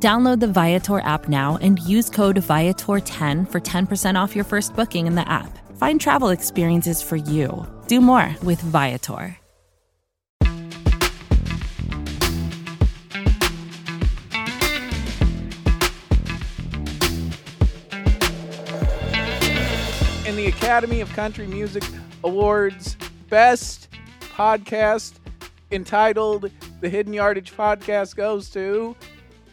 Download the Viator app now and use code Viator10 for 10% off your first booking in the app. Find travel experiences for you. Do more with Viator. In the Academy of Country Music Awards Best Podcast entitled The Hidden Yardage Podcast goes to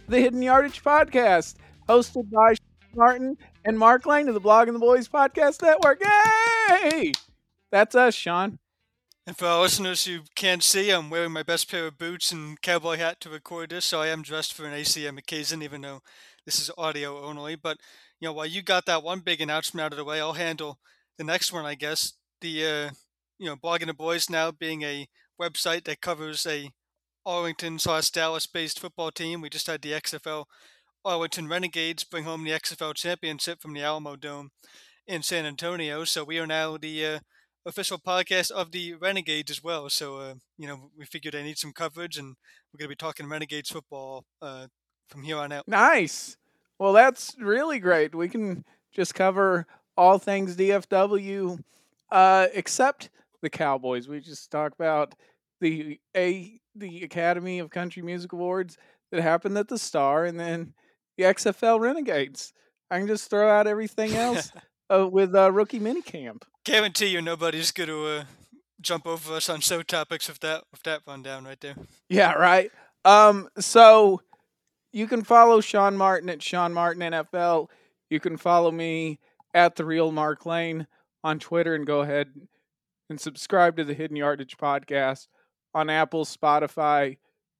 The Hidden Yardage Podcast, hosted by Martin and Mark Lane of the Blogging the Boys Podcast Network. Yay! That's us, Sean. And for our listeners who can't see, I'm wearing my best pair of boots and cowboy hat to record this, so I am dressed for an ACM occasion, even though this is audio only. But you know, while you got that one big announcement out of the way, I'll handle the next one, I guess. The uh, you know, Blogging the Boys now being a website that covers a Arlington slash Dallas based football team. We just had the XFL Arlington Renegades bring home the XFL championship from the Alamodome in San Antonio. So we are now the uh, official podcast of the Renegades as well. So uh, you know, we figured I need some coverage, and we're going to be talking Renegades football uh, from here on out. Nice. Well, that's really great. We can just cover all things DFW, uh, except the Cowboys. We just talk about the a the Academy of Country Music Awards that happened at the Star, and then the XFL Renegades. I can just throw out everything else uh, with uh, rookie minicamp. Guarantee you, nobody's going to uh, jump over us on show topics with that with that rundown right there. Yeah, right. Um, so you can follow Sean Martin at Sean Martin NFL. You can follow me at the real Mark Lane on Twitter and go ahead and subscribe to the Hidden Yardage podcast on Apple, Spotify,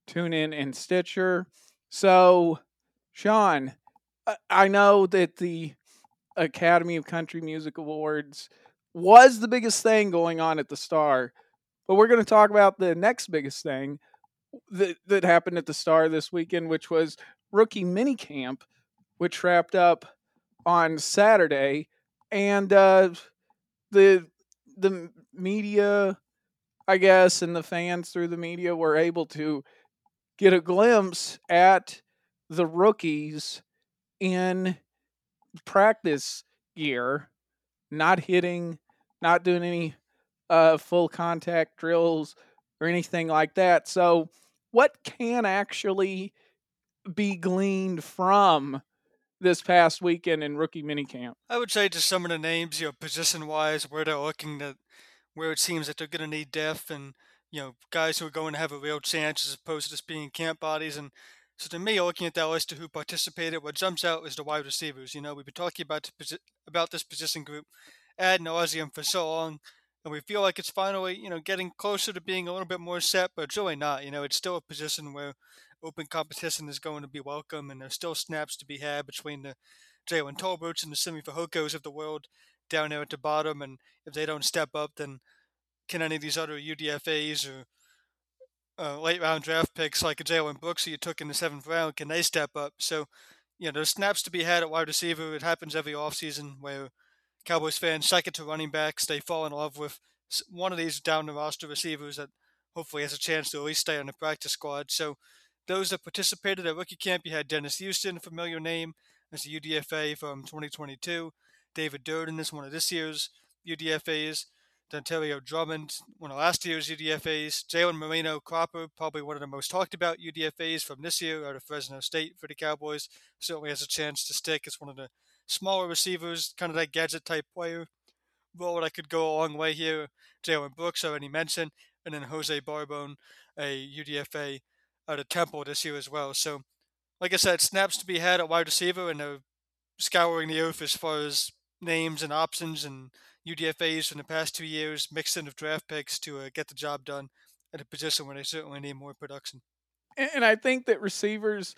TuneIn, and Stitcher. So, Sean, I know that the Academy of Country Music Awards was the biggest thing going on at the Star, but we're going to talk about the next biggest thing that that happened at the Star this weekend, which was rookie minicamp, which wrapped up on Saturday, and uh, the the media, I guess, and the fans through the media were able to get a glimpse at the rookies in practice gear, not hitting, not doing any uh, full contact drills or anything like that. So, what can actually be gleaned from this past weekend in rookie minicamp? I would say just some of the names, you know, position wise, where they're looking at, where it seems that they're going to need depth and, you know, guys who are going to have a real chance as opposed to just being camp bodies. And so to me, looking at that list of who participated, what jumps out is the wide receivers. You know, we've been talking about about this position group ad nauseum for so long, and we feel like it's finally, you know, getting closer to being a little bit more set, but it's really not. You know, it's still a position where open competition is going to be welcome, and there's still snaps to be had between the Jalen Tolberts and the Fehokos of the world down there at the bottom, and if they don't step up, then can any of these other UDFA's or uh, late round draft picks like Jalen Brooks who you took in the seventh round, can they step up? So, you know, there's snaps to be had at wide receiver. It happens every offseason where Cowboys fans second to running backs, they fall in love with one of these down the roster receivers that hopefully has a chance to at least stay on the practice squad. So, those that participated at rookie camp, you had Dennis Houston, familiar name as a UDFA from 2022. David Durden is one of this year's UDFAs. Dontario Drummond, one of last year's UDFAs. Jalen Moreno Cropper, probably one of the most talked about UDFAs from this year out of Fresno State for the Cowboys. Certainly has a chance to stick as one of the smaller receivers, kind of that gadget type player. Role that could go a long way here. Jalen Brooks, already mentioned, and then Jose Barbon, a UDFA out of Temple this year as well. So, like I said, snaps to be had at wide receiver, and they're scouring the earth as far as names and options and UDFAs from the past two years, mixed in of draft picks to uh, get the job done at a position where they certainly need more production. And I think that receivers,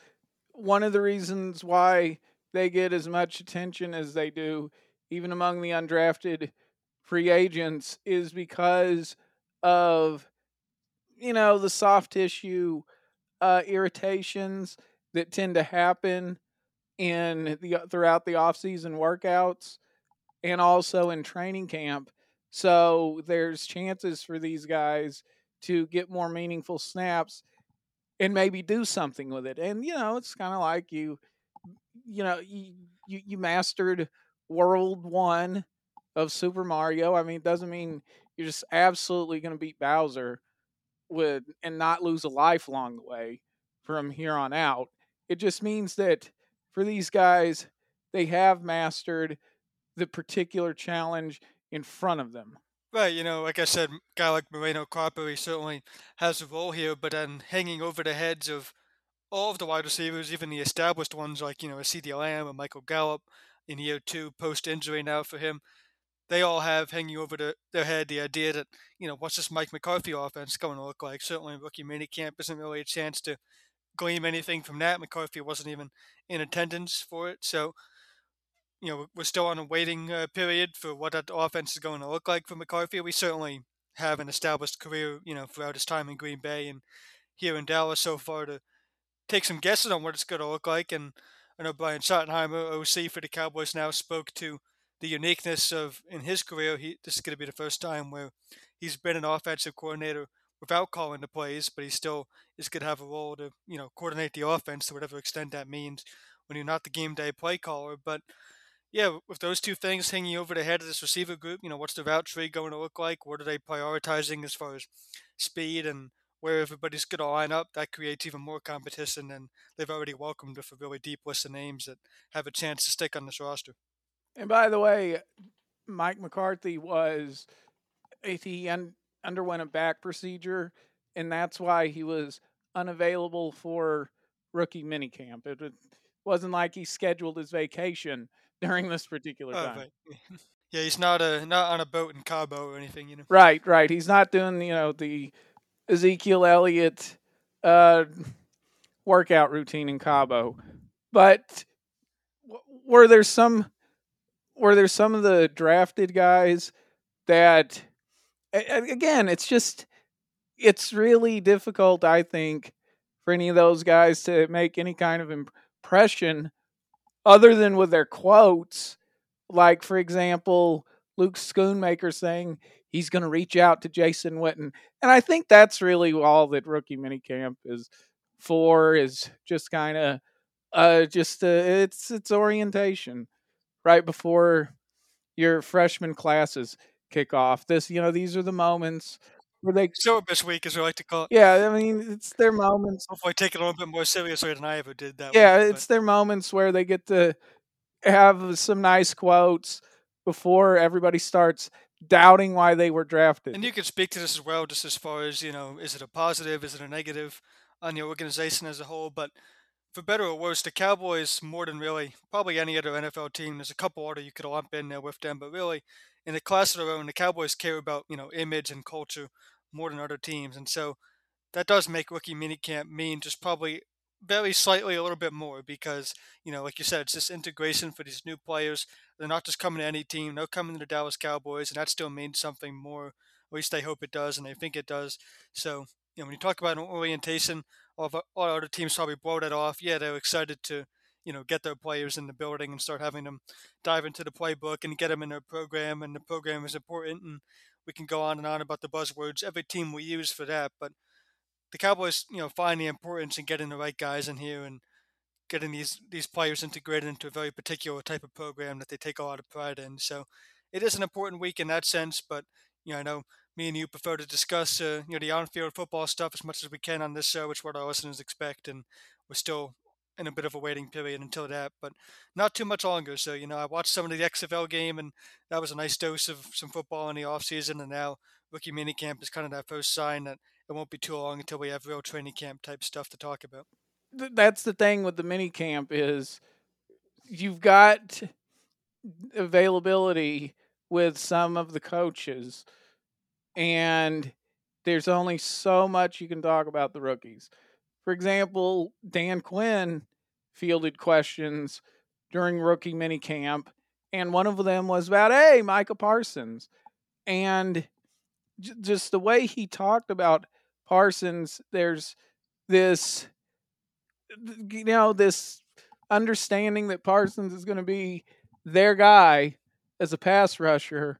one of the reasons why they get as much attention as they do even among the undrafted free agents, is because of you know the soft tissue uh, irritations that tend to happen in the throughout the off-season workouts and also in training camp. So there's chances for these guys to get more meaningful snaps and maybe do something with it. And you know, it's kind of like you you know, you, you you mastered world 1 of Super Mario. I mean, it doesn't mean you're just absolutely going to beat Bowser with and not lose a life along the way from here on out. It just means that for these guys, they have mastered the particular challenge in front of them. Right, you know, like I said, guy like Moreno Cropper, he certainly has a role here, but then hanging over the heads of all of the wide receivers, even the established ones like, you know, a CeeDee Lamb, a Michael Gallup in year two post injury now for him, they all have hanging over the, their head the idea that, you know, what's this Mike McCarthy offense going to look like? Certainly, rookie minicamp isn't really a chance to glean anything from that. McCarthy wasn't even in attendance for it. So, you know, we're still on a waiting uh, period for what that offense is going to look like for McCarthy. We certainly have an established career, you know, throughout his time in Green Bay and here in Dallas so far to take some guesses on what it's going to look like. And I know Brian Schottenheimer, OC for the Cowboys, now spoke to the uniqueness of in his career. He this is going to be the first time where he's been an offensive coordinator without calling the plays, but he still is going to have a role to you know coordinate the offense to whatever extent that means when you're not the game day play caller. But yeah, with those two things hanging over the head of this receiver group, you know, what's the route tree going to look like? What are they prioritizing as far as speed and where everybody's going to line up? That creates even more competition, and they've already welcomed with a really deep list of names that have a chance to stick on this roster. And by the way, Mike McCarthy was eh, he un, underwent a back procedure, and that's why he was unavailable for rookie minicamp. It wasn't like he scheduled his vacation during this particular Oh, time. right. Yeah, he's not a not on a boat in Cabo or anything, you know. Right, right. He's not doing you know the Ezekiel Elliott uh, workout routine in Cabo, but w- were there some were there some of the drafted guys that again it's just it's really difficult i think for any of those guys to make any kind of impression other than with their quotes like for example luke schoonmaker saying he's going to reach out to jason witten and i think that's really all that rookie minicamp is for is just kind of uh just uh, it's it's orientation right before your freshman classes kick off. This, you know, these are the moments where they, Syllabus week, as we like to call it. yeah, I mean, it's their moments. Hopefully, take it a little bit more seriously than I ever did that. Yeah, week, it's their moments where they get to have some nice quotes before everybody starts doubting why they were drafted. And you can speak to this as well, just as far as, you know, is it a positive, is it a negative on your organization as a whole? But for better or worse, the Cowboys, more than really probably any other NFL team, there's a couple other you could lump in there with them, but really, in a class of their own, the Cowboys care about, you know, image and culture more than other teams. And so that does make rookie minicamp mean just probably very slightly a little bit more because, you know, like you said, it's this integration for these new players. They're not just coming to any team, they're coming to the Dallas Cowboys, and that still means something more. At least they hope it does, and they think it does. So, you know, when you talk about an orientation, all, of, all other teams probably blow that off. Yeah, they're excited to, you know, get their players in the building and start having them dive into the playbook and get them in their program, and the program is important. And we can go on and on about the buzzwords. Every team we use for that, but the Cowboys, you know, find the importance in getting the right guys in here and getting these these players integrated into a very particular type of program that they take a lot of pride in. So it is an important week in that sense. But you know, I know me and you prefer to discuss uh, you know the on-field football stuff as much as we can on this show, which what our listeners expect, and we're still in a bit of a waiting period until that, but not too much longer. So you know, I watched some of the XFL game, and that was a nice dose of some football in the off season, and now rookie minicamp is kind of that first sign that it won't be too long until we have real training camp type stuff to talk about. That's the thing with the mini camp is you've got availability with some of the coaches and there's only so much you can talk about the rookies. For example, Dan Quinn fielded questions during rookie mini camp and one of them was about, hey, Micah Parsons. And j- just the way he talked about Parsons, there's this, you know, this understanding that Parsons is going to be their guy as a pass rusher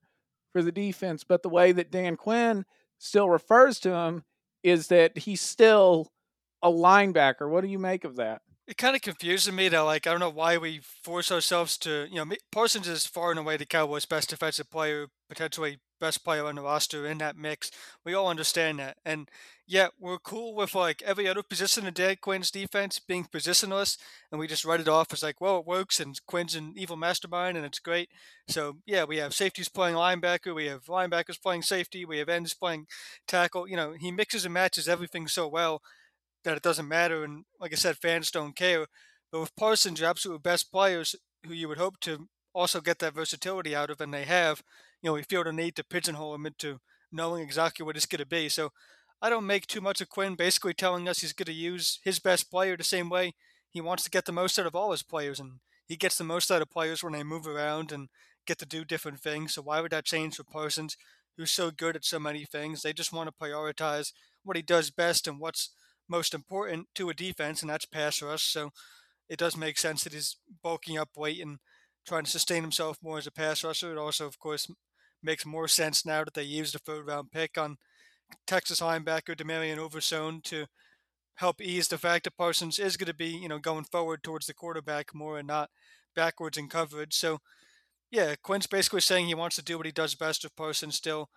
for the defense. But the way that Dan Quinn still refers to him is that he's still a linebacker. What do you make of that? It kind of confuses me that, like, I don't know why we force ourselves to, you know, Parsons is far and away the Cowboys' best defensive player, potentially best player on the roster in that mix. We all understand that. And yet we're cool with like every other position in Dan Quinn's defense being positionless and we just write it off as like, well, it works and Quinn's an evil mastermind and it's great. So yeah, we have safeties playing linebacker, we have linebackers playing safety, we have ends playing tackle. You know, he mixes and matches everything so well that it doesn't matter and like I said, fans don't care. But with Parsons, your absolute best players who you would hope to also get that versatility out of and they have, you know, we feel the need to pigeonhole him into knowing exactly what it's going to be. So I don't make too much of Quinn basically telling us he's going to use his best player the same way he wants to get the most out of all his players. And he gets the most out of players when they move around and get to do different things. So why would that change for Parsons, who's so good at so many things? They just want to prioritize what he does best and what's most important to a defense, and that's pass rush. So it does make sense that he's bulking up weight and trying to sustain himself more as a pass rusher. It also, of course, makes more sense now that they used a third round pick on Texas linebacker DeMarvion Overshown to help ease the fact that Parsons is going to be, you know, going forward towards the quarterback more and not backwards in coverage. So, yeah, Quinn's basically saying he wants to do what he does best with Parsons still.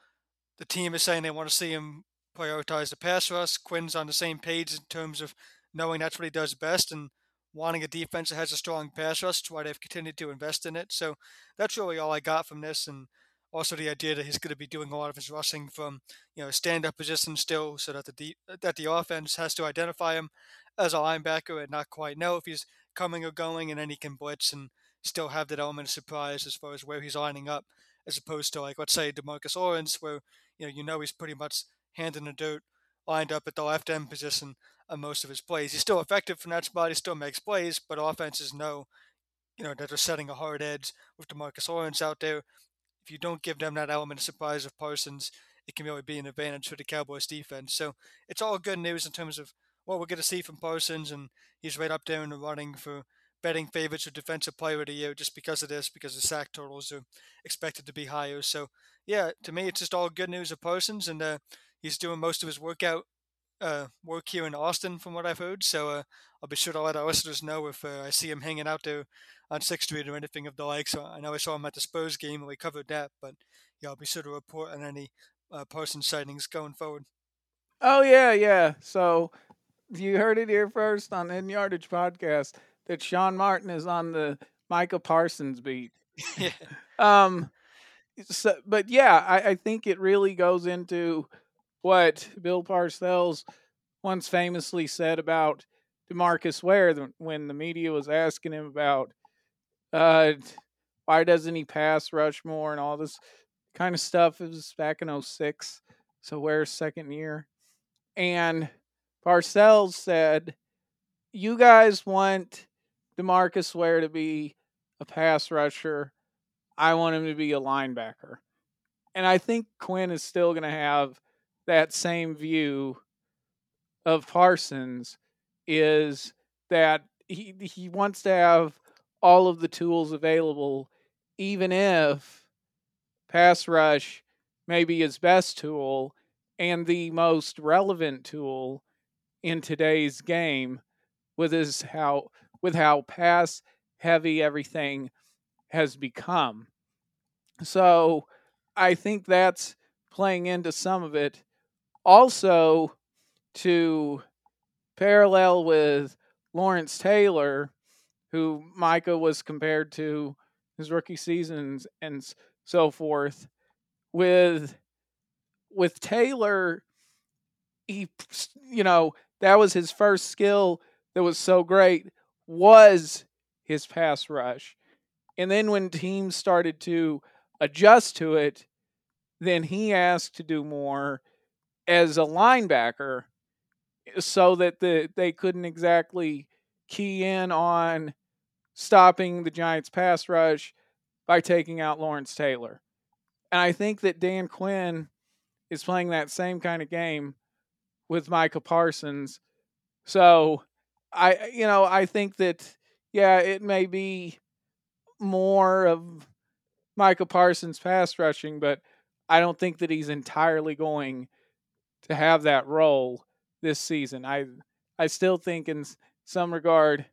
The team is saying they want to see him prioritize the pass rush. Quinn's on the same page in terms of knowing that's what he does best and wanting a defense that has a strong pass rush. That's why they've continued to invest in it. So that's really all I got from this. And also the idea that he's going to be doing a lot of his rushing from you know stand up position still, so that the de- that the offense has to identify him as a linebacker and not quite know if he's coming or going, and then he can blitz and still have that element of surprise as far as where he's lining up, as opposed to like let's say Demarcus Lawrence, where you know you know he's pretty much hand in the dirt, lined up at the left end position on most of his plays. He's still effective from that spot. He still makes plays, but offenses know, you know, that they're setting a hard edge with Demarcus Lawrence out there if you don't give them that element of surprise of Parsons, it can really be an advantage for the Cowboys defense. So it's all good news in terms of what we're going to see from Parsons, and he's right up there in the running for betting favorites for Defensive Player of the Year just because of this, because the sack totals are expected to be higher. So yeah, to me, it's just all good news of Parsons, and uh, he's doing most of his workout uh, work here in Austin, from what I've heard. So uh, I'll be sure to let our listeners know if uh, I see him hanging out there on Sixth Street or anything of the like. So I know I saw him at the Spurs game and we covered that, but yeah, I'll be sure to report on any uh, Parsons sightings going forward. Oh yeah, yeah. So you heard it here first on the Hidden Yardage podcast that Sean Martin is on the Micah Parsons beat. yeah. Um. So, but yeah, I, I think it really goes into what Bill Parcells once famously said about Demarcus Ware when the media was asking him about uh, why doesn't he pass rush more and all this kind of stuff. It was back in 06, so Ware's second year. And Parcells said, You guys want Demarcus Ware to be a pass rusher. I want him to be a linebacker. And I think Quinn is still going to have that same view of Parsons is that he he wants to have all of the tools available, even if pass rush may be his best tool and the most relevant tool in today's game with his how with how pass heavy everything has become. So I think that's playing into some of it. Also to parallel with Lawrence Taylor, who Micah was compared to his rookie seasons and so forth. With with Taylor, he you know that was his first skill that was so great was his pass rush, and then when teams started to adjust to it, then he asked to do more as a linebacker eh, so that the they couldn't exactly key in on stopping the Giants pass rush by taking out Lawrence Taylor. And I think that Dan Quinn is playing that same kind of game with Micah Parsons. So I you know, I think that yeah, it may be more of Micah Parsons pass rushing, but I don't think that he's entirely going to have that role this season. I I still think in some regard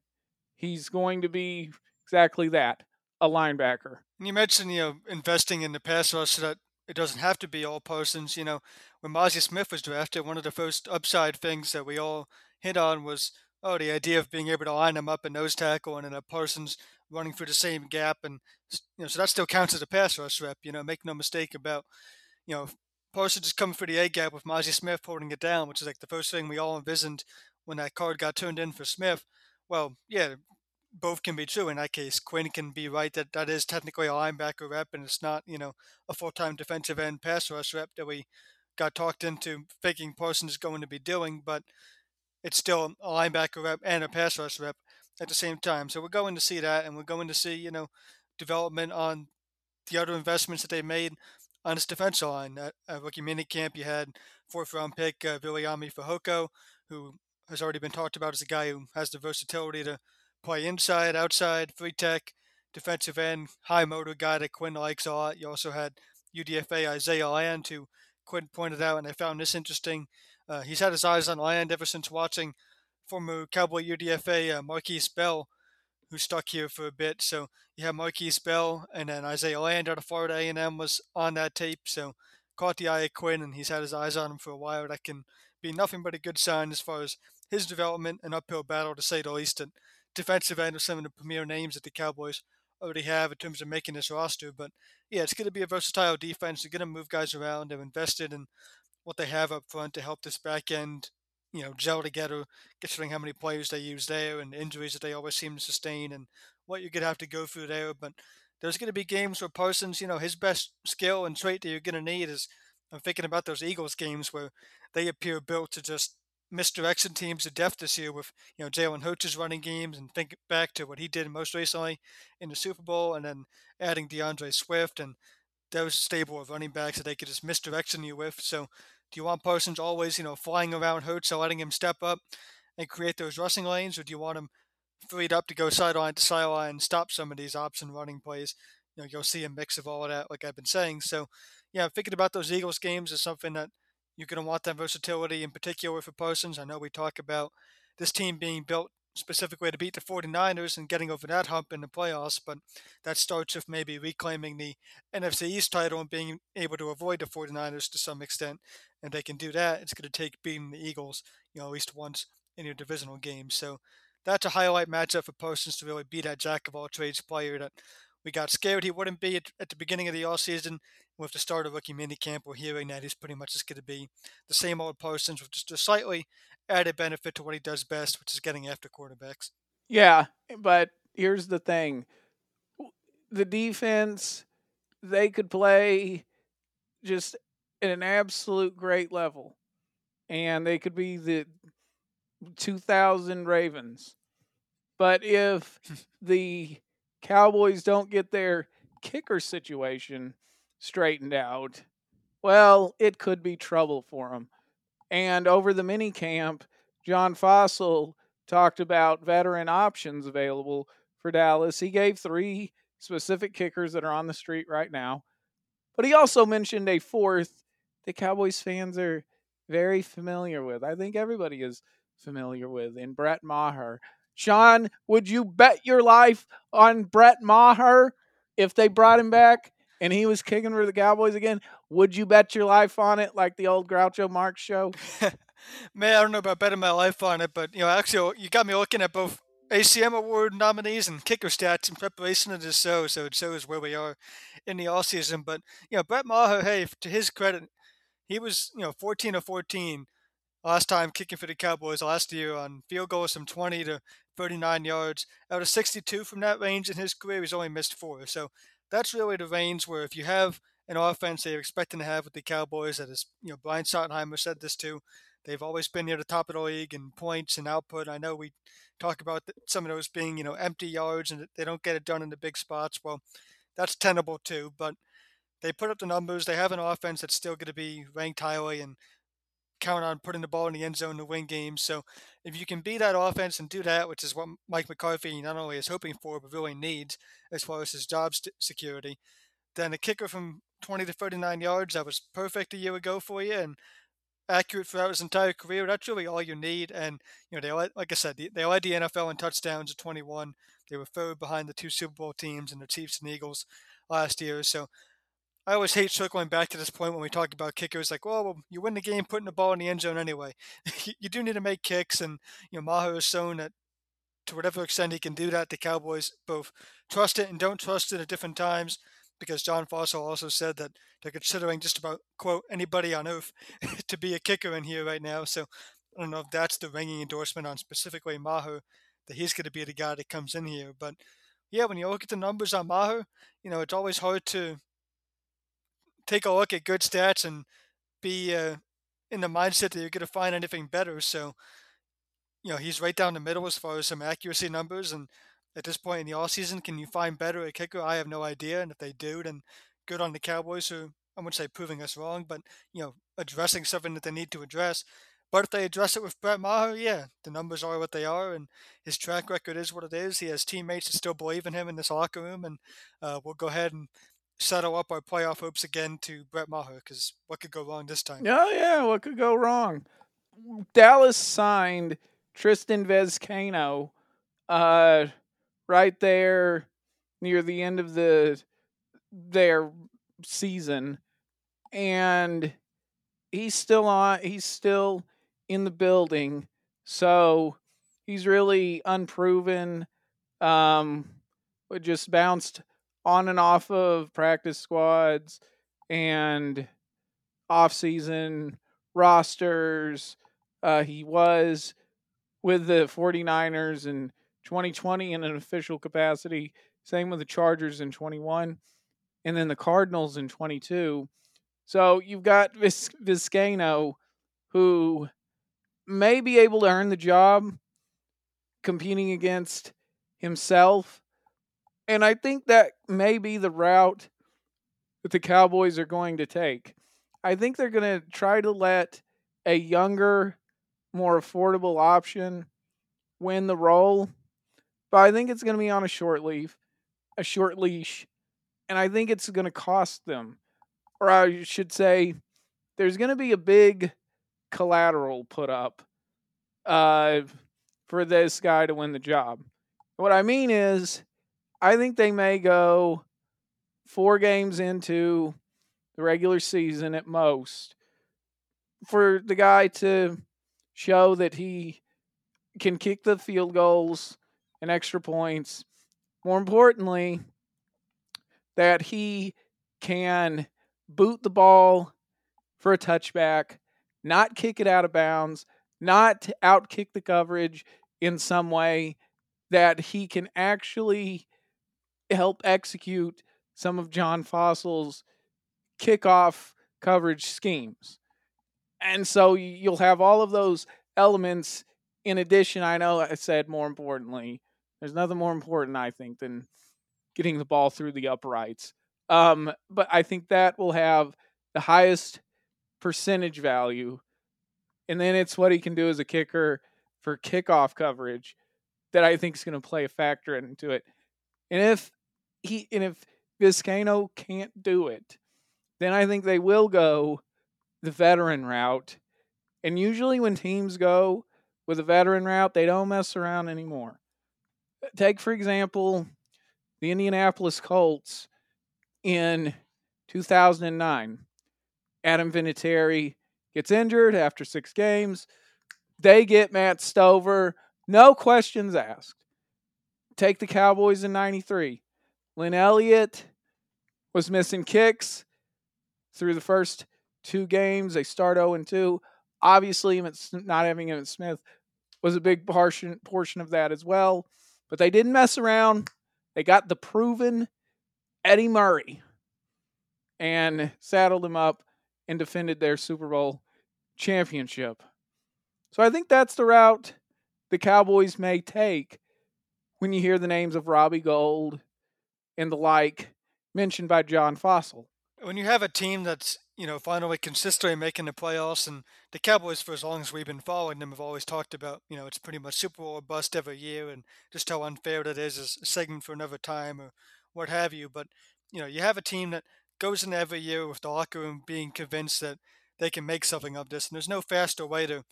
he's going to be exactly that, a linebacker. You mentioned, you know, investing in the pass rush so that it doesn't have to be all Parsons. You know, when Mazi Smith was drafted, one of the first upside things that we all hit on was, oh, the idea of being able to line him up a nose tackle and then a Parsons running through the same gap. And, you know, so that still counts as a pass rush rep. You know, make no mistake about, you know, Parsons is coming for the A gap with Mazi Smith holding it down, which is like the first thing we all envisioned when that card got turned in for Smith. Well, yeah, both can be true in that case. Quinn can be right that that is technically a linebacker rep, and it's not you know a full time defensive end pass rush rep that we got talked into thinking Parsons is going to be doing, but it's still a linebacker rep and a pass rush rep at the same time. So we're going to see that, and we're going to see you know development on the other investments that they made on this defensive line. At, at rookie minicamp, you had fourth round pick uh, Viliami Fehoko, who has already been talked about as a guy who has the versatility to play inside, outside, three tech, defensive end, high motor guy that Quinn likes a lot. You also had UDFA Isaiah Land, who Quinn pointed out, and I found this interesting. Uh, he's had his eyes on Land ever since watching former Cowboy UDFA uh, Markquese Bell, who stuck here for a bit. So you have Markquese Bell, and then Isaiah Land out of Florida A&M was on that tape. So caught the eye of Quinn, and he's had his eyes on him for a while. That can be nothing but a good sign as far as his development and uphill battle, to say the least. And defensive end of some of the premier names that the Cowboys already have in terms of making this roster. But yeah, it's going to be a versatile defense. They're going to move guys around. They've invested in what they have up front to help this back end, you know, gel together, considering how many players they use there and injuries that they always seem to sustain and what you're going to have to go through there. But there's going to be games where Parsons, you know, his best skill and trait that you're going to need is I'm thinking about those Eagles games where they appear built to just misdirection teams to death this year with you know Jalen Hurts' running games and think back to what he did most recently in the Super Bowl and then adding D'Andre Swift and those stable of running backs that they could just misdirection you with. So do you want Parsons always, you know, flying around Hurts and letting him step up and create those rushing lanes, or do you want him freed up to go sideline to sideline and stop some of these option running plays? You know, you'll see a mix of all of that, like I've been saying. So, yeah, thinking about those Eagles games is something that you're going to want that versatility in particular for Parsons. I know we talk about this team being built specifically to beat the 49ers and getting over that hump in the playoffs, but that starts with maybe reclaiming the NFC East title and being able to avoid the 49ers to some extent. And they can do that. It's going to take beating the Eagles, you know, at least once in your divisional game. So that's a highlight matchup for Parsons to really be that jack of all trades player that we got scared he wouldn't be at, at the beginning of the all season with the start of rookie minicamp, we're hearing that he's pretty much just going to be the same old Parsons with just a slightly added benefit to what he does best, which is getting after quarterbacks. Yeah, but here's the thing the defense, they could play just at an absolute great level, and they could be the 2000 Ravens. But if the Cowboys don't get their kicker situation straightened out, well, it could be trouble for them. And over the mini camp, John Fassel talked about veteran options available for Dallas. He gave three specific kickers that are on the street right now, but he also mentioned a fourth that Cowboys fans are very familiar with. I think everybody is familiar with in Brett Maher. Sean, would you bet your life on Brett Maher if they brought him back? and he was kicking for the Cowboys again, would you bet your life on it like the old Groucho Marx show? Man, I don't know about betting my life on it, but you know, actually, oh, you got me looking at both ACM award nominees and kicker stats in preparation of this show, so it shows where we are in the all season. But you know, Brett Maher, hey, to his credit, he was you know 14 of 14 last time kicking for the Cowboys last year on field goals from 20 to 39 yards. Out of 62 from that range in his career, he's only missed four. So that's really the range where if you have an offense they're expecting to have with the Cowboys, that is, you know, Brian Schottenheimer said this too. They've always been near the top of the league in points and output. I know we talk about some of those being, you know, empty yards and they don't get it done in the big spots. Well, that's tenable too. But they put up the numbers. They have an offense that's still going to be ranked highly and count on putting the ball in the end zone to win games. So if you can be that offense and do that, which is what Mike McCarthy not only is hoping for, but really needs as far as his job security, then a kicker from 20 to 39 yards that was perfect a year ago for you and accurate throughout his entire career. That's really all you need. And you know, they like I said, they led the NFL in touchdowns at 21. They were third behind the two Super Bowl teams and the Chiefs and Eagles last year. So I always hate circling back to this point when we talk about kickers. Like, well, well you win the game putting the ball in the end zone anyway. you do need to make kicks, and you know Maher has shown that to whatever extent he can do that, the Cowboys both trust it and don't trust it at different times. Because John Fassel also said that they're considering just about quote anybody on earth to be a kicker in here right now. So I don't know if that's the ringing endorsement on specifically Maher that he's going to be the guy that comes in here. But yeah, when you look at the numbers on Maher, you know it's always hard to take a look at good stats and be uh, in the mindset that you're going to find anything better. So, you know, he's right down the middle as far as some accuracy numbers. And at this point in the all season, can you find better a kicker? I have no idea. And if they do, then good on the Cowboys who I wouldn't say proving us wrong, but you know, addressing something that they need to address. But if they address it with Brett Maher, yeah, the numbers are what they are, and his track record is what it is. He has teammates that still believe in him in this locker room, and uh, we'll go ahead and settle up our playoff hopes again to Brett Maher because what could go wrong this time? Oh yeah, what could go wrong? Dallas signed Tristan Vizcaino, uh, right there near the end of the their season, and he's still on. He's still in the building, so he's really unproven. Um, just bounced on and off of practice squads and off-season rosters. Uh, he was with the 49ers in 2020 in an official capacity. Same with the Chargers in 21, and then the Cardinals in 22. So you've got Vis- Vizcaino, who may be able to earn the job competing against himself and I think that may be the route that the Cowboys are going to take. I think they're going to try to let a younger, more affordable option win the role. But I think it's going to be on a short leaf, a short leash. And I think it's going to cost them. Or I should say, there's going to be a big collateral put up uh, for this guy to win the job. What I mean is, I think they may go four games into the regular season at most for the guy to show that he can kick the field goals and extra points. More importantly, that he can boot the ball for a touchback, not kick it out of bounds, not outkick the coverage in some way, that he can actually help execute some of John Fassel's kickoff coverage schemes. And so you'll have all of those elements. In addition, I know I said more importantly, there's nothing more important, I think, than getting the ball through the uprights. Um, but I think that will have the highest percentage value. And then it's what he can do as a kicker for kickoff coverage that I think is going to play a factor into it. And if he and if Vizcaino can't do it, then I think they will go the veteran route. And usually when teams go with a veteran route, they don't mess around anymore. Take for example the Indianapolis Colts in 2009. Adam Vinatieri gets injured after 6 games. They get Matt Stover, no questions asked. Take the Cowboys in 93. Lynn Elliott was missing kicks through the first two games. They start 0 2. Obviously, not having Emmitt Smith was a big portion, portion of that as well. But they didn't mess around. They got the proven Eddie Murray and saddled him up and defended their Super Bowl championship. So I think that's the route the Cowboys may take when you hear the names of Robbie Gould and the like mentioned by John Fassel. When you have a team that's you know finally consistently making the playoffs, and the Cowboys for as long as we've been following them have always talked about you know it's pretty much Super Bowl bust every year, and just how unfair that is as a segment for another time or what have you. But you know you have a team that goes in every year with the locker room being convinced that they can make something of this, and there's no faster way to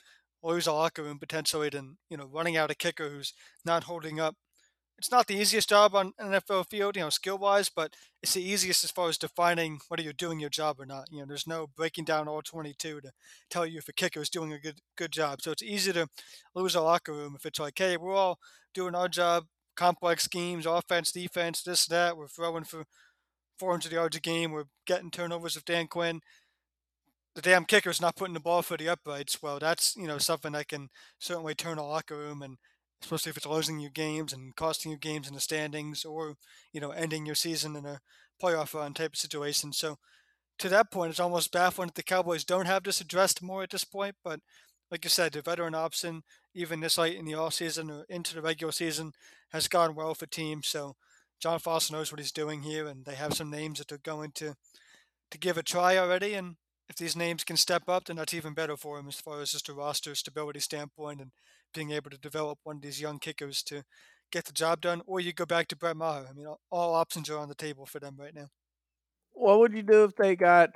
lose a locker room potentially than you know running out a kicker who's not holding up it's not the easiest job on an NFL field, you know, skill wise, but it's the easiest as far as defining whether you're doing your job or not. You know, there's no breaking down all 22 to tell you if a kicker is doing a good good job. So it's easy to lose a locker room if it's like, hey, we're all doing our job, complex schemes, offense, defense, this, that. We're throwing for 400 yards a game. We're getting turnovers with Dan Quinn. The damn kicker's not putting the ball for the uprights. Well, that's you know something that can certainly turn a locker room and especially if it's losing you games and costing you games in the standings or you know ending your season in a playoff run type of situation. So to that point, it's almost baffling that the Cowboys don't have this addressed more at this point. But like you said, the veteran option, even this late in the off season or into the regular season, has gone well for teams. So John Fassel knows what he's doing here, and they have some names that they're going to to give a try already. And if these names can step up, then that's even better for him as far as just a roster stability standpoint and being able to develop one of these young kickers to get the job done, or you go back to Brett Maher. I mean, all options are on the table for them right now. What would you do if they got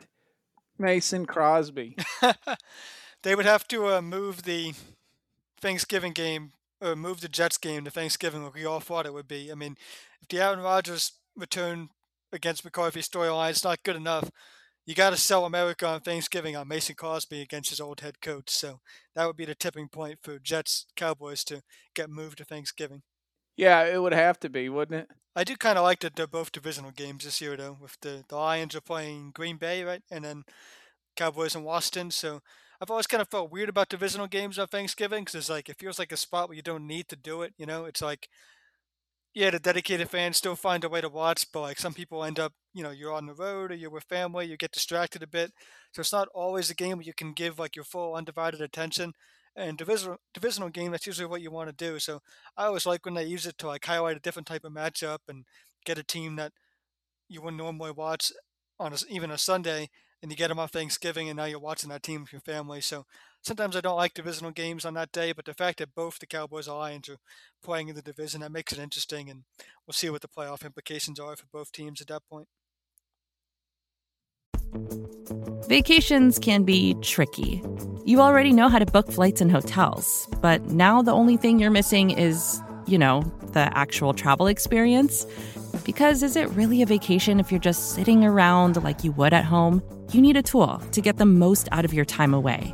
Mason Crosby? they would have to uh, move the Thanksgiving game or move the Jets game to Thanksgiving, like we all thought it would be. I mean, if the Aaron Rodgers return against McCarthy storyline is not good enough, you got to sell America on Thanksgiving on Mason Crosby against his old head coach. So that would be the tipping point for Jets Cowboys to get moved to Thanksgiving. Yeah, it would have to be, wouldn't it? I do kind of like that they're both divisional games this year, though. With the the Lions are playing Green Bay, right, and then Cowboys and Washington. So I've always kind of felt weird about divisional games on Thanksgiving because it's like it feels like a spot where you don't need to do it. You know, it's like yeah, the dedicated fans still find a way to watch, but like some people end up, you know, you're on the road or you're with family, you get distracted a bit. So it's not always a game where you can give like your full undivided attention. And divisional divisional game, that's usually what you want to do. So I always like when they use it to like highlight a different type of matchup and get a team that you wouldn't normally watch on a, even a Sunday, and you get them on Thanksgiving, and now you're watching that team with your family. So sometimes I don't like divisional games on that day, but the fact that both the Cowboys and Lions are playing in the division that makes it interesting, and we'll see what the playoff implications are for both teams at that point. Vacations can be tricky. You already know how to book flights and hotels, but now the only thing you're missing is, you know, the actual travel experience. Because is it really a vacation if you're just sitting around like you would at home? You need a tool to get the most out of your time away.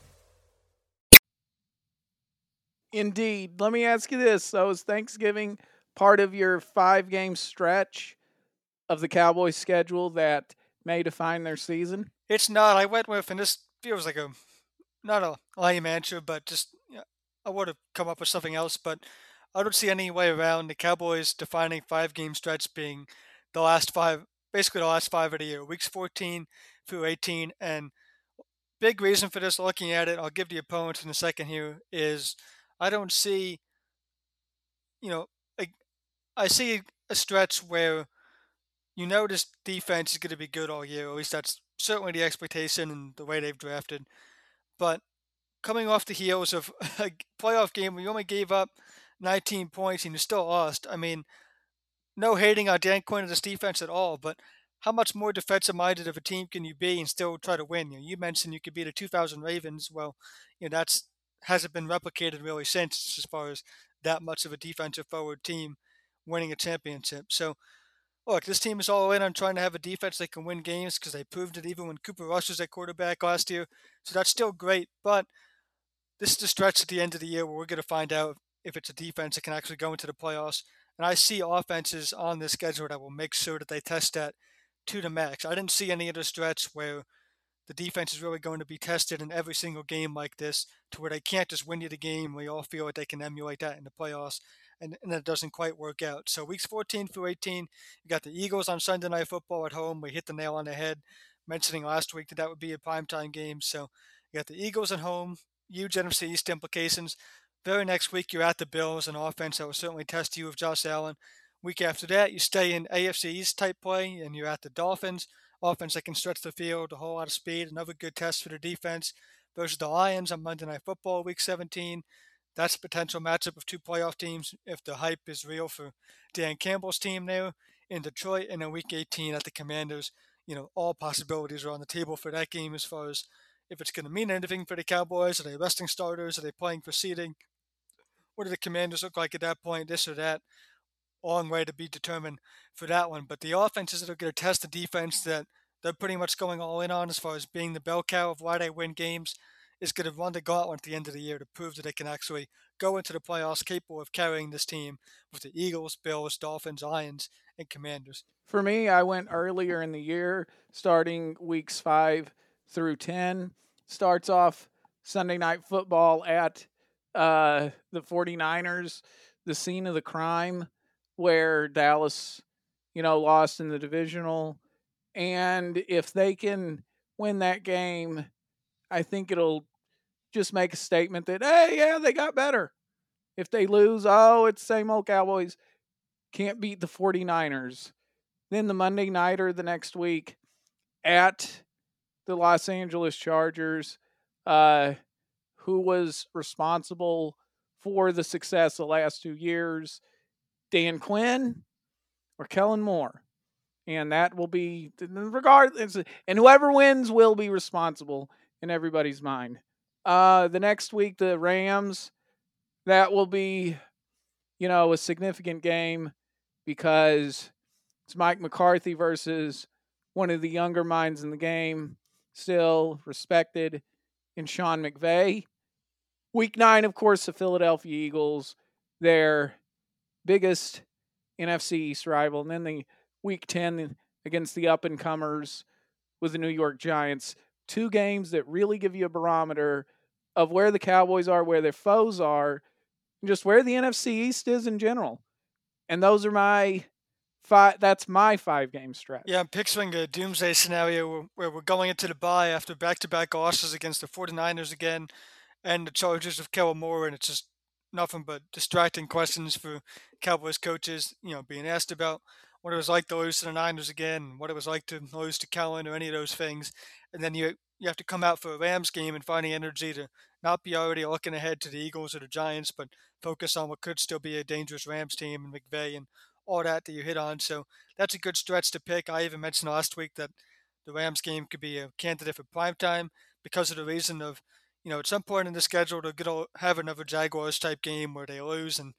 Indeed. Let me ask you this. So is Thanksgiving part of your five game stretch of the Cowboys schedule that may define their season? It's not. I went with, and this feels like a not a lame answer, but just you know, I would have come up with something else. But I don't see any way around the Cowboys defining five game stretch being the last five, basically the last five of the year, weeks 14 through 18. And big reason for this, looking at it, I'll give the opponents in a second here, is I don't see, you know, I, I see a stretch where you know this defense is going to be good all year. At least that's certainly the expectation and the way they've drafted. But coming off the heels of a playoff game where you only gave up 19 points and you still lost, I mean, no hating on Dan Quinn or this defense at all, but how much more defensive minded of a team can you be and still try to win? You, know, you mentioned you could beat the 2000 Ravens. Well, you know that's hasn't been replicated really since as far as that much of a defensive forward team winning a championship. So, look, this team is all in on trying to have a defense that can win games because they proved it even when Cooper Rush was at quarterback last year. So that's still great. But this is the stretch at the end of the year where we're going to find out if it's a defense that can actually go into the playoffs. And I see offenses on this schedule that will make sure that they test that to the max. I didn't see any of the stretch where the defense is really going to be tested in every single game like this to where they can't just win you the game. We all feel like they can emulate that in the playoffs, and, and it doesn't quite work out. So weeks 14 through 18, you got the Eagles on Sunday Night Football at home. We hit the nail on the head, mentioning last week that that would be a primetime game. So you got the Eagles at home, huge NFC East implications. Very next week, you're at the Bills, an offense that will certainly test you with Josh Allen. Week after that, you stay in AFC East type play, and you're at the Dolphins, offense that can stretch the field, a whole lot of speed, another good test for the defense. Versus the Lions on Monday Night Football, Week 17. That's a potential matchup of two playoff teams if the hype is real for Dan Campbell's team there in Detroit, and then Week 18 at the Commanders. You know, all possibilities are on the table for that game as far as if it's going to mean anything for the Cowboys. Are they resting starters? Are they playing for seeding? What do the Commanders look like at that point? This or that. Long way to be determined for that one. But the offenses that are going to test the defense that they're pretty much going all in on as far as being the bell cow of why they win games is going to run the gauntlet at the end of the year to prove that they can actually go into the playoffs capable of carrying this team with the Eagles, Bills, Dolphins, Lions, and Commanders. For me, I went earlier in the year, starting weeks five through 10. Starts off Sunday night football at uh, the 49ers, the scene of the crime where Dallas, you know, lost in the divisional. And if they can win that game, I think it'll just make a statement that, hey, yeah, they got better. If they lose, oh, it's same old Cowboys. Can't beat the 49ers. Then the Monday nighter the next week at the Los Angeles Chargers, uh, who was responsible for the success the last two years, Dan Quinn or Kellen Moore. And that will be regardless, and whoever wins will be responsible in everybody's mind. Uh, the next week, the Rams, that will be, you know, a significant game because it's Mike McCarthy versus one of the younger minds in the game still respected in Sean McVay. Week nine, of course, the Philadelphia Eagles, their biggest NFC East rival. And then the week 10 against the up and comers with the New York Giants. Two games that really give you a barometer of where the Cowboys are, where their foes are, and just where the NFC East is in general. And those are my five. That's my five game stretch. Yeah, I'm picturing a doomsday scenario where, we're going into the bye after back to back losses against the 49ers again and the Chargers of Kellen Moore, and it's just nothing but distracting questions for Cowboys coaches, you know, being asked about what it was like to lose to the Niners again, what it was like to lose to Kellen or any of those things. And then you you have to come out for a Rams game and find the energy to not be already looking ahead to the Eagles or the Giants, but focus on what could still be a dangerous Rams team and McVay and all that that you hit on. So that's a good stretch to pick. I even mentioned last week that the Rams game could be a candidate for prime time because of the reason of, you know, at some point in the schedule they're going to have another Jaguars type game where they lose and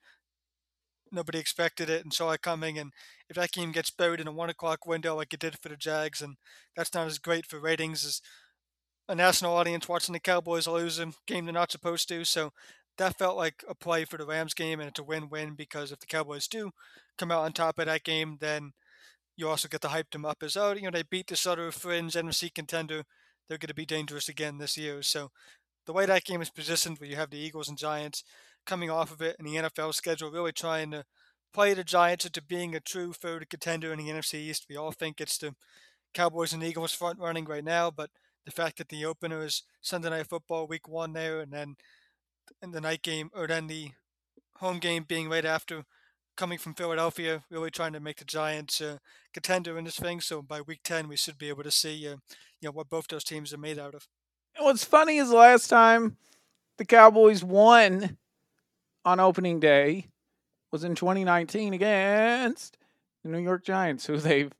nobody expected it and saw it coming. And if that game gets buried in a one o'clock window like it did for the Jags, and that's not as great for ratings as a national audience watching the Cowboys lose a game they're not supposed to. So that felt like a play for the Rams game, and it's a win-win because if the Cowboys do come out on top of that game, then you also get to hype them up as oh, you know, they beat this other fringe NFC contender. They're going to be dangerous again this year. So the way that game is positioned, where you have the Eagles and Giants coming off of it, and the NFL schedule really trying to play the Giants into being a true third contender in the NFC East. We all think it's the Cowboys and Eagles front running right now, but the fact that the opener is Sunday Night Football Week One there, and then in the night game, or then the home game being right after coming from Philadelphia, really trying to make the Giants a contender in this thing. So by week 10, we should be able to see uh, you know, what both those teams are made out of. What's funny is last time the Cowboys won on opening day was in 2019 against the New York Giants, who they've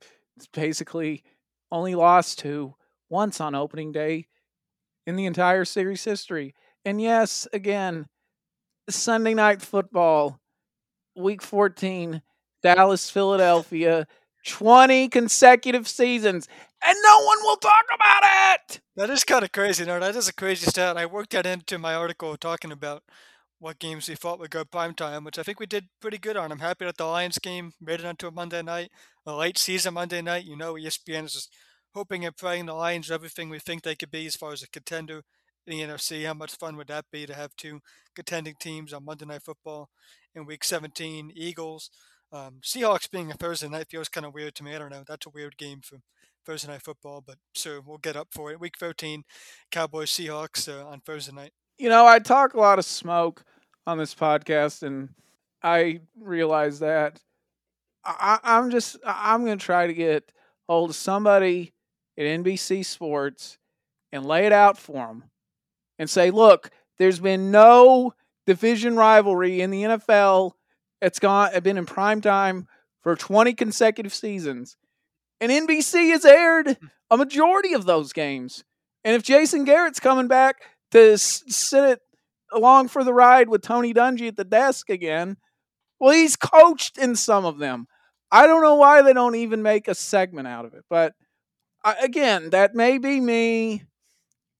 basically only lost to once on opening day in the entire series history. And yes, again, Sunday night football, week 14, Dallas, Philadelphia, 20 consecutive seasons, and no one will talk about it. That is kind of crazy. No, that is a crazy stat. I worked that into my article talking about what games we thought would go prime time, which I think we did pretty good on. I'm happy that the Lions game made it onto a Monday night, a late season Monday night. You know, ESPN is just hoping and praying the Lions are everything we think they could be as far as a contender in the NFC. How much fun would that be to have two contending teams on Monday Night Football in Week 17? Eagles, um, Seahawks being a Thursday night feels kind of weird to me. I don't know. That's a weird game for Thursday Night Football, but sure, we'll get up for it. Week 13, Cowboys Seahawks uh, on Thursday night. You know, I talk a lot of smoke on this podcast, and I realize that I, I'm just I'm going to try to get hold of somebody at NBC Sports and lay it out for them and say, look, there's been no division rivalry in the NFL. It's gone been in prime time for 20 consecutive seasons. And NBC has aired hmm. a majority of those games. And if Jason Garrett's coming back to sit it along for the ride with Tony Dungy at the desk again, well, he's coached in some of them. I don't know why they don't even make a segment out of it. But I, again, that may be me.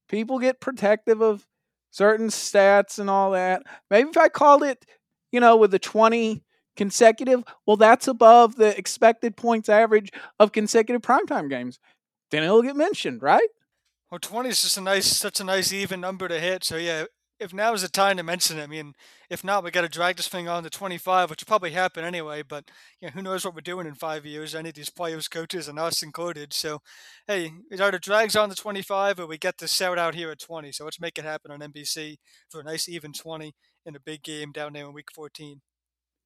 People get protective of certain stats and all that. Maybe if I called it, you know, with the 20 consecutive, well, that's above the expected points average of consecutive primetime games. Then it'll get mentioned, right? Well, 20 is just a nice, such a nice even number to hit. So, yeah, if now is the time to mention it, I mean, if not, we got to drag this thing on to 25, which will probably happen anyway. But you know, who knows what we're doing in five years? Any of these players, coaches, and us included. So, hey, it either drags on to 25 or we get the shout out here at 20. So let's make it happen on NBC for a nice even 20 in a big game down there in Week 14.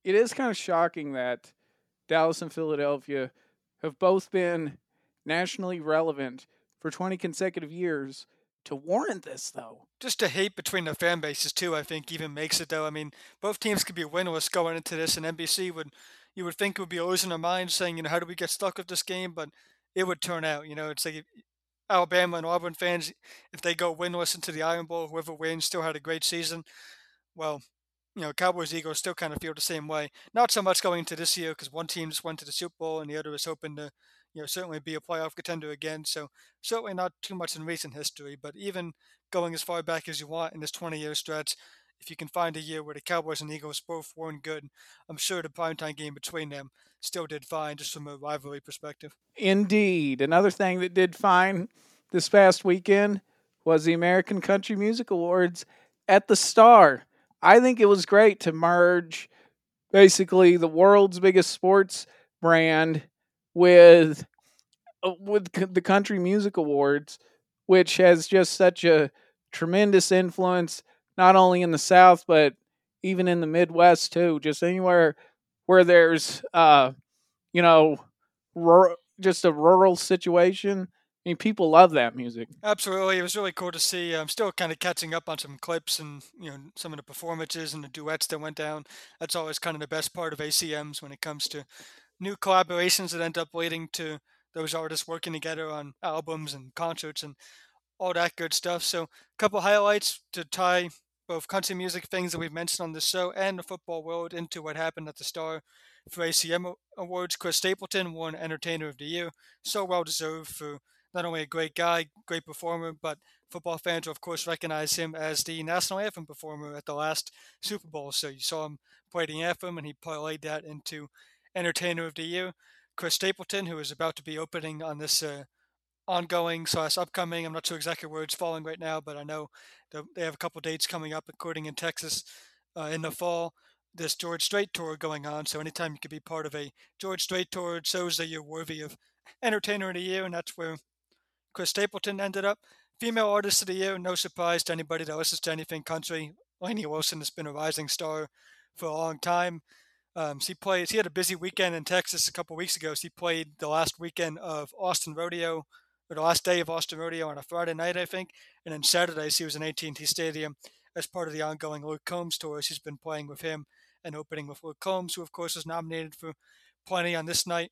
It is kind of shocking that Dallas and Philadelphia have both been nationally relevant for 20 consecutive years to warrant this, though. Just the hate between the fan bases too, I think, even makes it though. I mean, both teams could be winless going into this, and NBC would you would think would be losing their mind saying, you know, how do we get stuck with this game? But it would turn out, you know, it's like Alabama and Auburn fans, if they go winless into the Iron Bowl, whoever wins still had a great season. Well, you know, Cowboys Eagles still kind of feel the same way. Not so much going into this year because one team just went to the Super Bowl and the other is hoping to you know, certainly be a playoff contender again. So certainly not too much in recent history, but even going as far back as you want in this 20-year stretch, if you can find a year where the Cowboys and Eagles both weren't good, I'm sure the primetime game between them still did fine just from a rivalry perspective. Indeed. Another thing that did fine this past weekend was the American Country Music Awards at the Star. I think it was great to merge basically the world's biggest sports brand with uh, with the Country Music Awards, which has just such a tremendous influence not only in the South but even in the Midwest too. Just anywhere where there's uh, you know, just a rural situation. Mean, people love that music. Absolutely, it was really cool to see. I'm still kind of catching up on some clips and you know some of the performances and the duets that went down. That's always kind of the best part of ACMs when it comes to new collaborations that end up leading to those artists working together on albums and concerts and all that good stuff. So, a couple highlights to tie both country music things that we've mentioned on the show and the football world into what happened at the Star for ACM Awards. Chris Stapleton won Entertainer of the Year. So well deserved for not only a great guy, great performer, but football fans will, of course, recognize him as the national anthem performer at the last Super Bowl. So you saw him play the anthem, and he parlayed that into Entertainer of the Year. Chris Stapleton, who is about to be opening on this uh, ongoing slash upcoming. I'm not sure exactly where it's falling right now, but I know they have a couple dates coming up, including in Texas uh, in the fall. This George Strait tour going on, so anytime you could be part of a George Strait tour, it shows that you're worthy of Entertainer of the Year, and that's where Chris Stapleton ended up. Female Artist of the Year, no surprise to anybody that listens to anything country. Lainey Wilson has been a rising star for a long time. Um, so he played. He had a busy weekend in Texas a couple weeks ago. She played the last weekend of Austin Rodeo, or the last day of Austin Rodeo on a Friday night, I think, and then Saturdays she was in AT&T Stadium as part of the ongoing Luke Combs tour. He's been playing with him and opening with Luke Combs, who of course was nominated for plenty on this night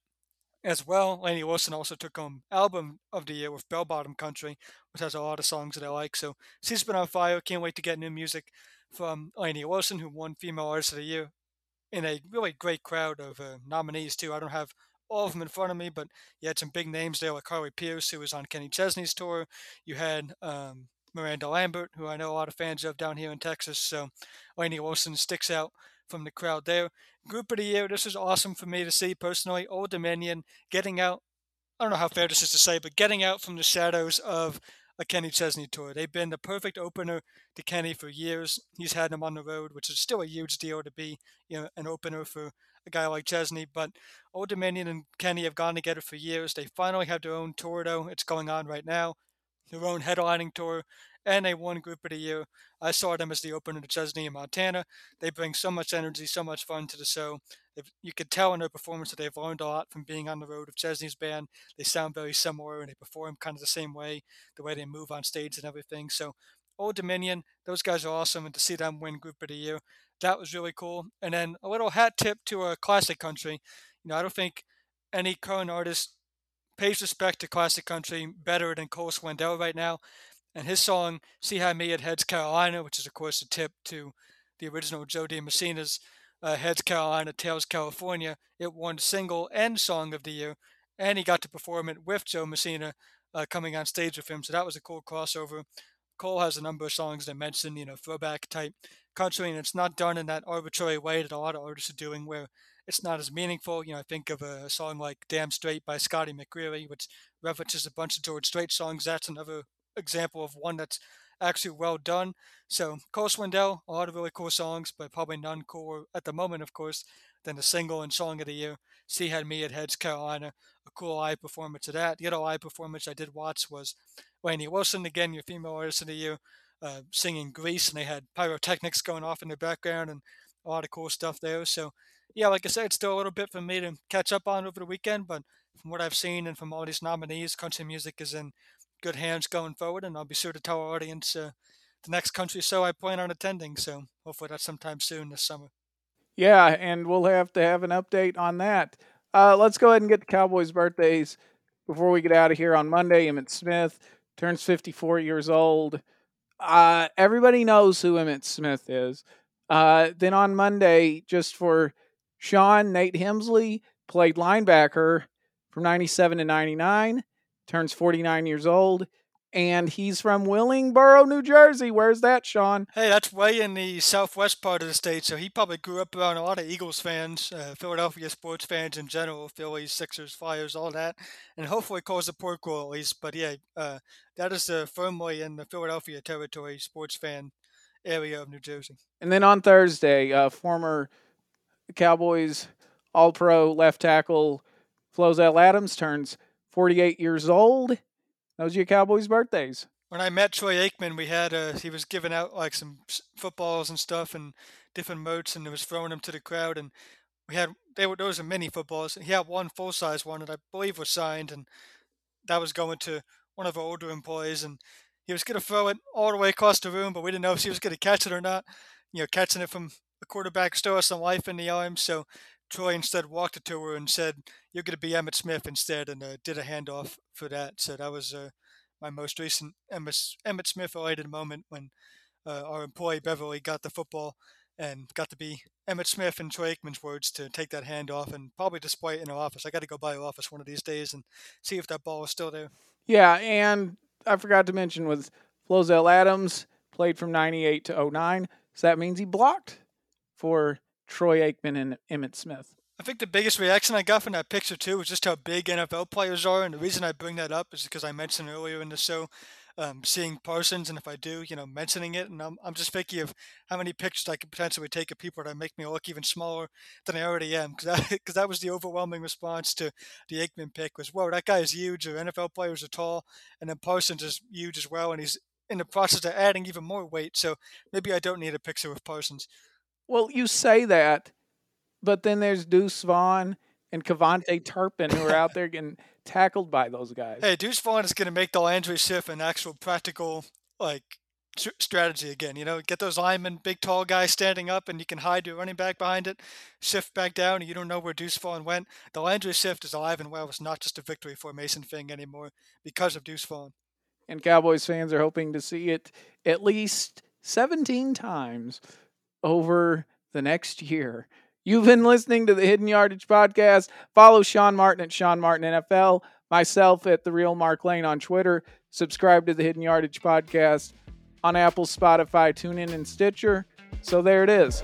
as well. Lainey Wilson also took home album of the year with Bell Bottom Country, which has a lot of songs that I like. So she's been on fire. Can't wait to get new music from Lainey Wilson, who won Female Artist of the Year, in a really great crowd of uh, nominees too. I don't have all of them in front of me, but you had some big names there like Carly Pearce, who was on Kenny Chesney's tour. You had um, Miranda Lambert, who I know a lot of fans of down here in Texas. So Lainey Wilson sticks out from the crowd there. Group of the year, this is awesome for me to see personally. Old Dominion getting out. I don't know how fair this is to say, but getting out from the shadows of a Kenny Chesney tour. They've been the perfect opener to Kenny for years. He's had them on the road, which is still a huge deal to be you know an opener for a guy like Chesney. But Old Dominion and Kenny have gone together for years. They finally have their own tour though. It's going on right now. Their own headlining tour and they won Group of the Year. I saw them as the opener to Chesney in Montana. They bring so much energy, so much fun to the show. You could tell in their performance that they've learned a lot from being on the road with Chesney's band. They sound very similar and they perform kind of the same way, the way they move on stage and everything. So, Old Dominion, those guys are awesome, and to see them win Group of the Year, that was really cool. And then a little hat tip to a classic country. You know, I don't think any current artist pays respect to classic country better than Cole Swindell right now and his song "She Had Me at Heads Carolina," which is of course a tip to the original Jo Dee Messina's uh, "Heads Carolina, Tails California." It won single and song of the year, and he got to perform it with Joe Messina uh, coming on stage with him. So that was a cool crossover. Cole has a number of songs that mention, you know, throwback type country, and it's not done in that arbitrary way that a lot of artists are doing, where it's not as meaningful. You know, I think of a song like "Damn Straight" by Scotty McCreery, which references a bunch of George Strait songs. That's another example of one that's actually well done. So Cole Swindell, a lot of really cool songs, but probably none cooler at the moment, of course, than the single and song of the year. She had me at Heads Carolina, a cool live performance of that. The other live performance I did watch was Lainey Wilson, again, your female artist of the year, uh, singing Grease, and they had pyrotechnics going off in the background and a lot of cool stuff there. So, yeah, like I said, it's still a little bit for me to catch up on over the weekend, but from what I've seen and from all these nominees, country music is in good hands going forward, and I'll be sure to tell our audience uh, the next country show I plan on attending. So hopefully that's sometime soon this summer. Yeah, and we'll have to have an update on that. Uh, let's go ahead and get the Cowboys' birthdays before we get out of here on Monday. Emmitt Smith turns 54 years old. Uh, everybody knows who Emmitt Smith is. Uh, then on Monday, just for Sean, Nate Hemsley played linebacker from 97 to 99 turns 49 years old, and he's from Willingboro, New Jersey. Where's that, Sean? Hey, that's way in the southwest part of the state, so he probably grew up around a lot of Eagles fans, uh, Philadelphia sports fans in general, Phillies, Sixers, Flyers, all that, and hopefully calls the pork roll at least. But yeah, uh, that is uh, firmly in the Philadelphia territory, sports fan area of New Jersey. And then on Thursday, uh, former Cowboys All Pro left tackle Flozell Adams turns 48 years old. Those are your Cowboys' birthdays. When I met Troy Aikman, we had uh, he was giving out like some footballs and stuff and different moats, and he was throwing them to the crowd. And we had they were those are mini footballs. He had one full size one that I believe was signed, and that was going to one of our older employees, and he was going to throw it all the way across the room, but we didn't know if he was going to catch it or not. You know, catching it from the quarterback still has some life in the arm, so Troy instead walked it to her and said, "You're going to be Emmitt Smith instead," and uh, did a handoff for that. So that was uh, my most recent Emmitt, Emmitt Smith related moment when uh, our employee Beverly got the football and got to be Emmitt Smith and Troy Aikman's words to take that handoff and probably display it in her office. I got to go by her office one of these days and see if that ball is still there. Yeah, and I forgot to mention with Flozell Adams played from '98 to 09, so that means he blocked for Troy Aikman and Emmitt Smith. I think the biggest reaction I got from that picture too was just how big NFL players are, and the reason I bring that up is because I mentioned earlier in the show um, seeing Parsons, and if I do, you know, mentioning it, and I'm, I'm just thinking of how many pictures I could potentially take of people that make me look even smaller than I already am, because that, cause that was the overwhelming response to the Aikman pick was, whoa, that guy is huge, or NFL players are tall, and then Parsons is huge as well, and he's in the process of adding even more weight, so maybe I don't need a picture with Parsons. Well, you say that, but then there's Deuce Vaughn and KaVontae Turpin who are out there getting tackled by those guys. Hey, Deuce Vaughn is going to make the Landry shift an actual practical like strategy again. You know, get those linemen, big tall guys standing up, and you can hide your running back behind it, shift back down, and you don't know where Deuce Vaughn went. The Landry shift is alive and well. It's not just a victory formation thing anymore because of Deuce Vaughn. And Cowboys fans are hoping to see it at least 17 times over the next year. You've been listening to the Hidden Yardage Podcast. Follow Sean Martin at Sean Martin NFL, myself at The Real Mark Lane on Twitter. Subscribe to the Hidden Yardage Podcast on Apple, Spotify, TuneIn, and Stitcher. So there it is.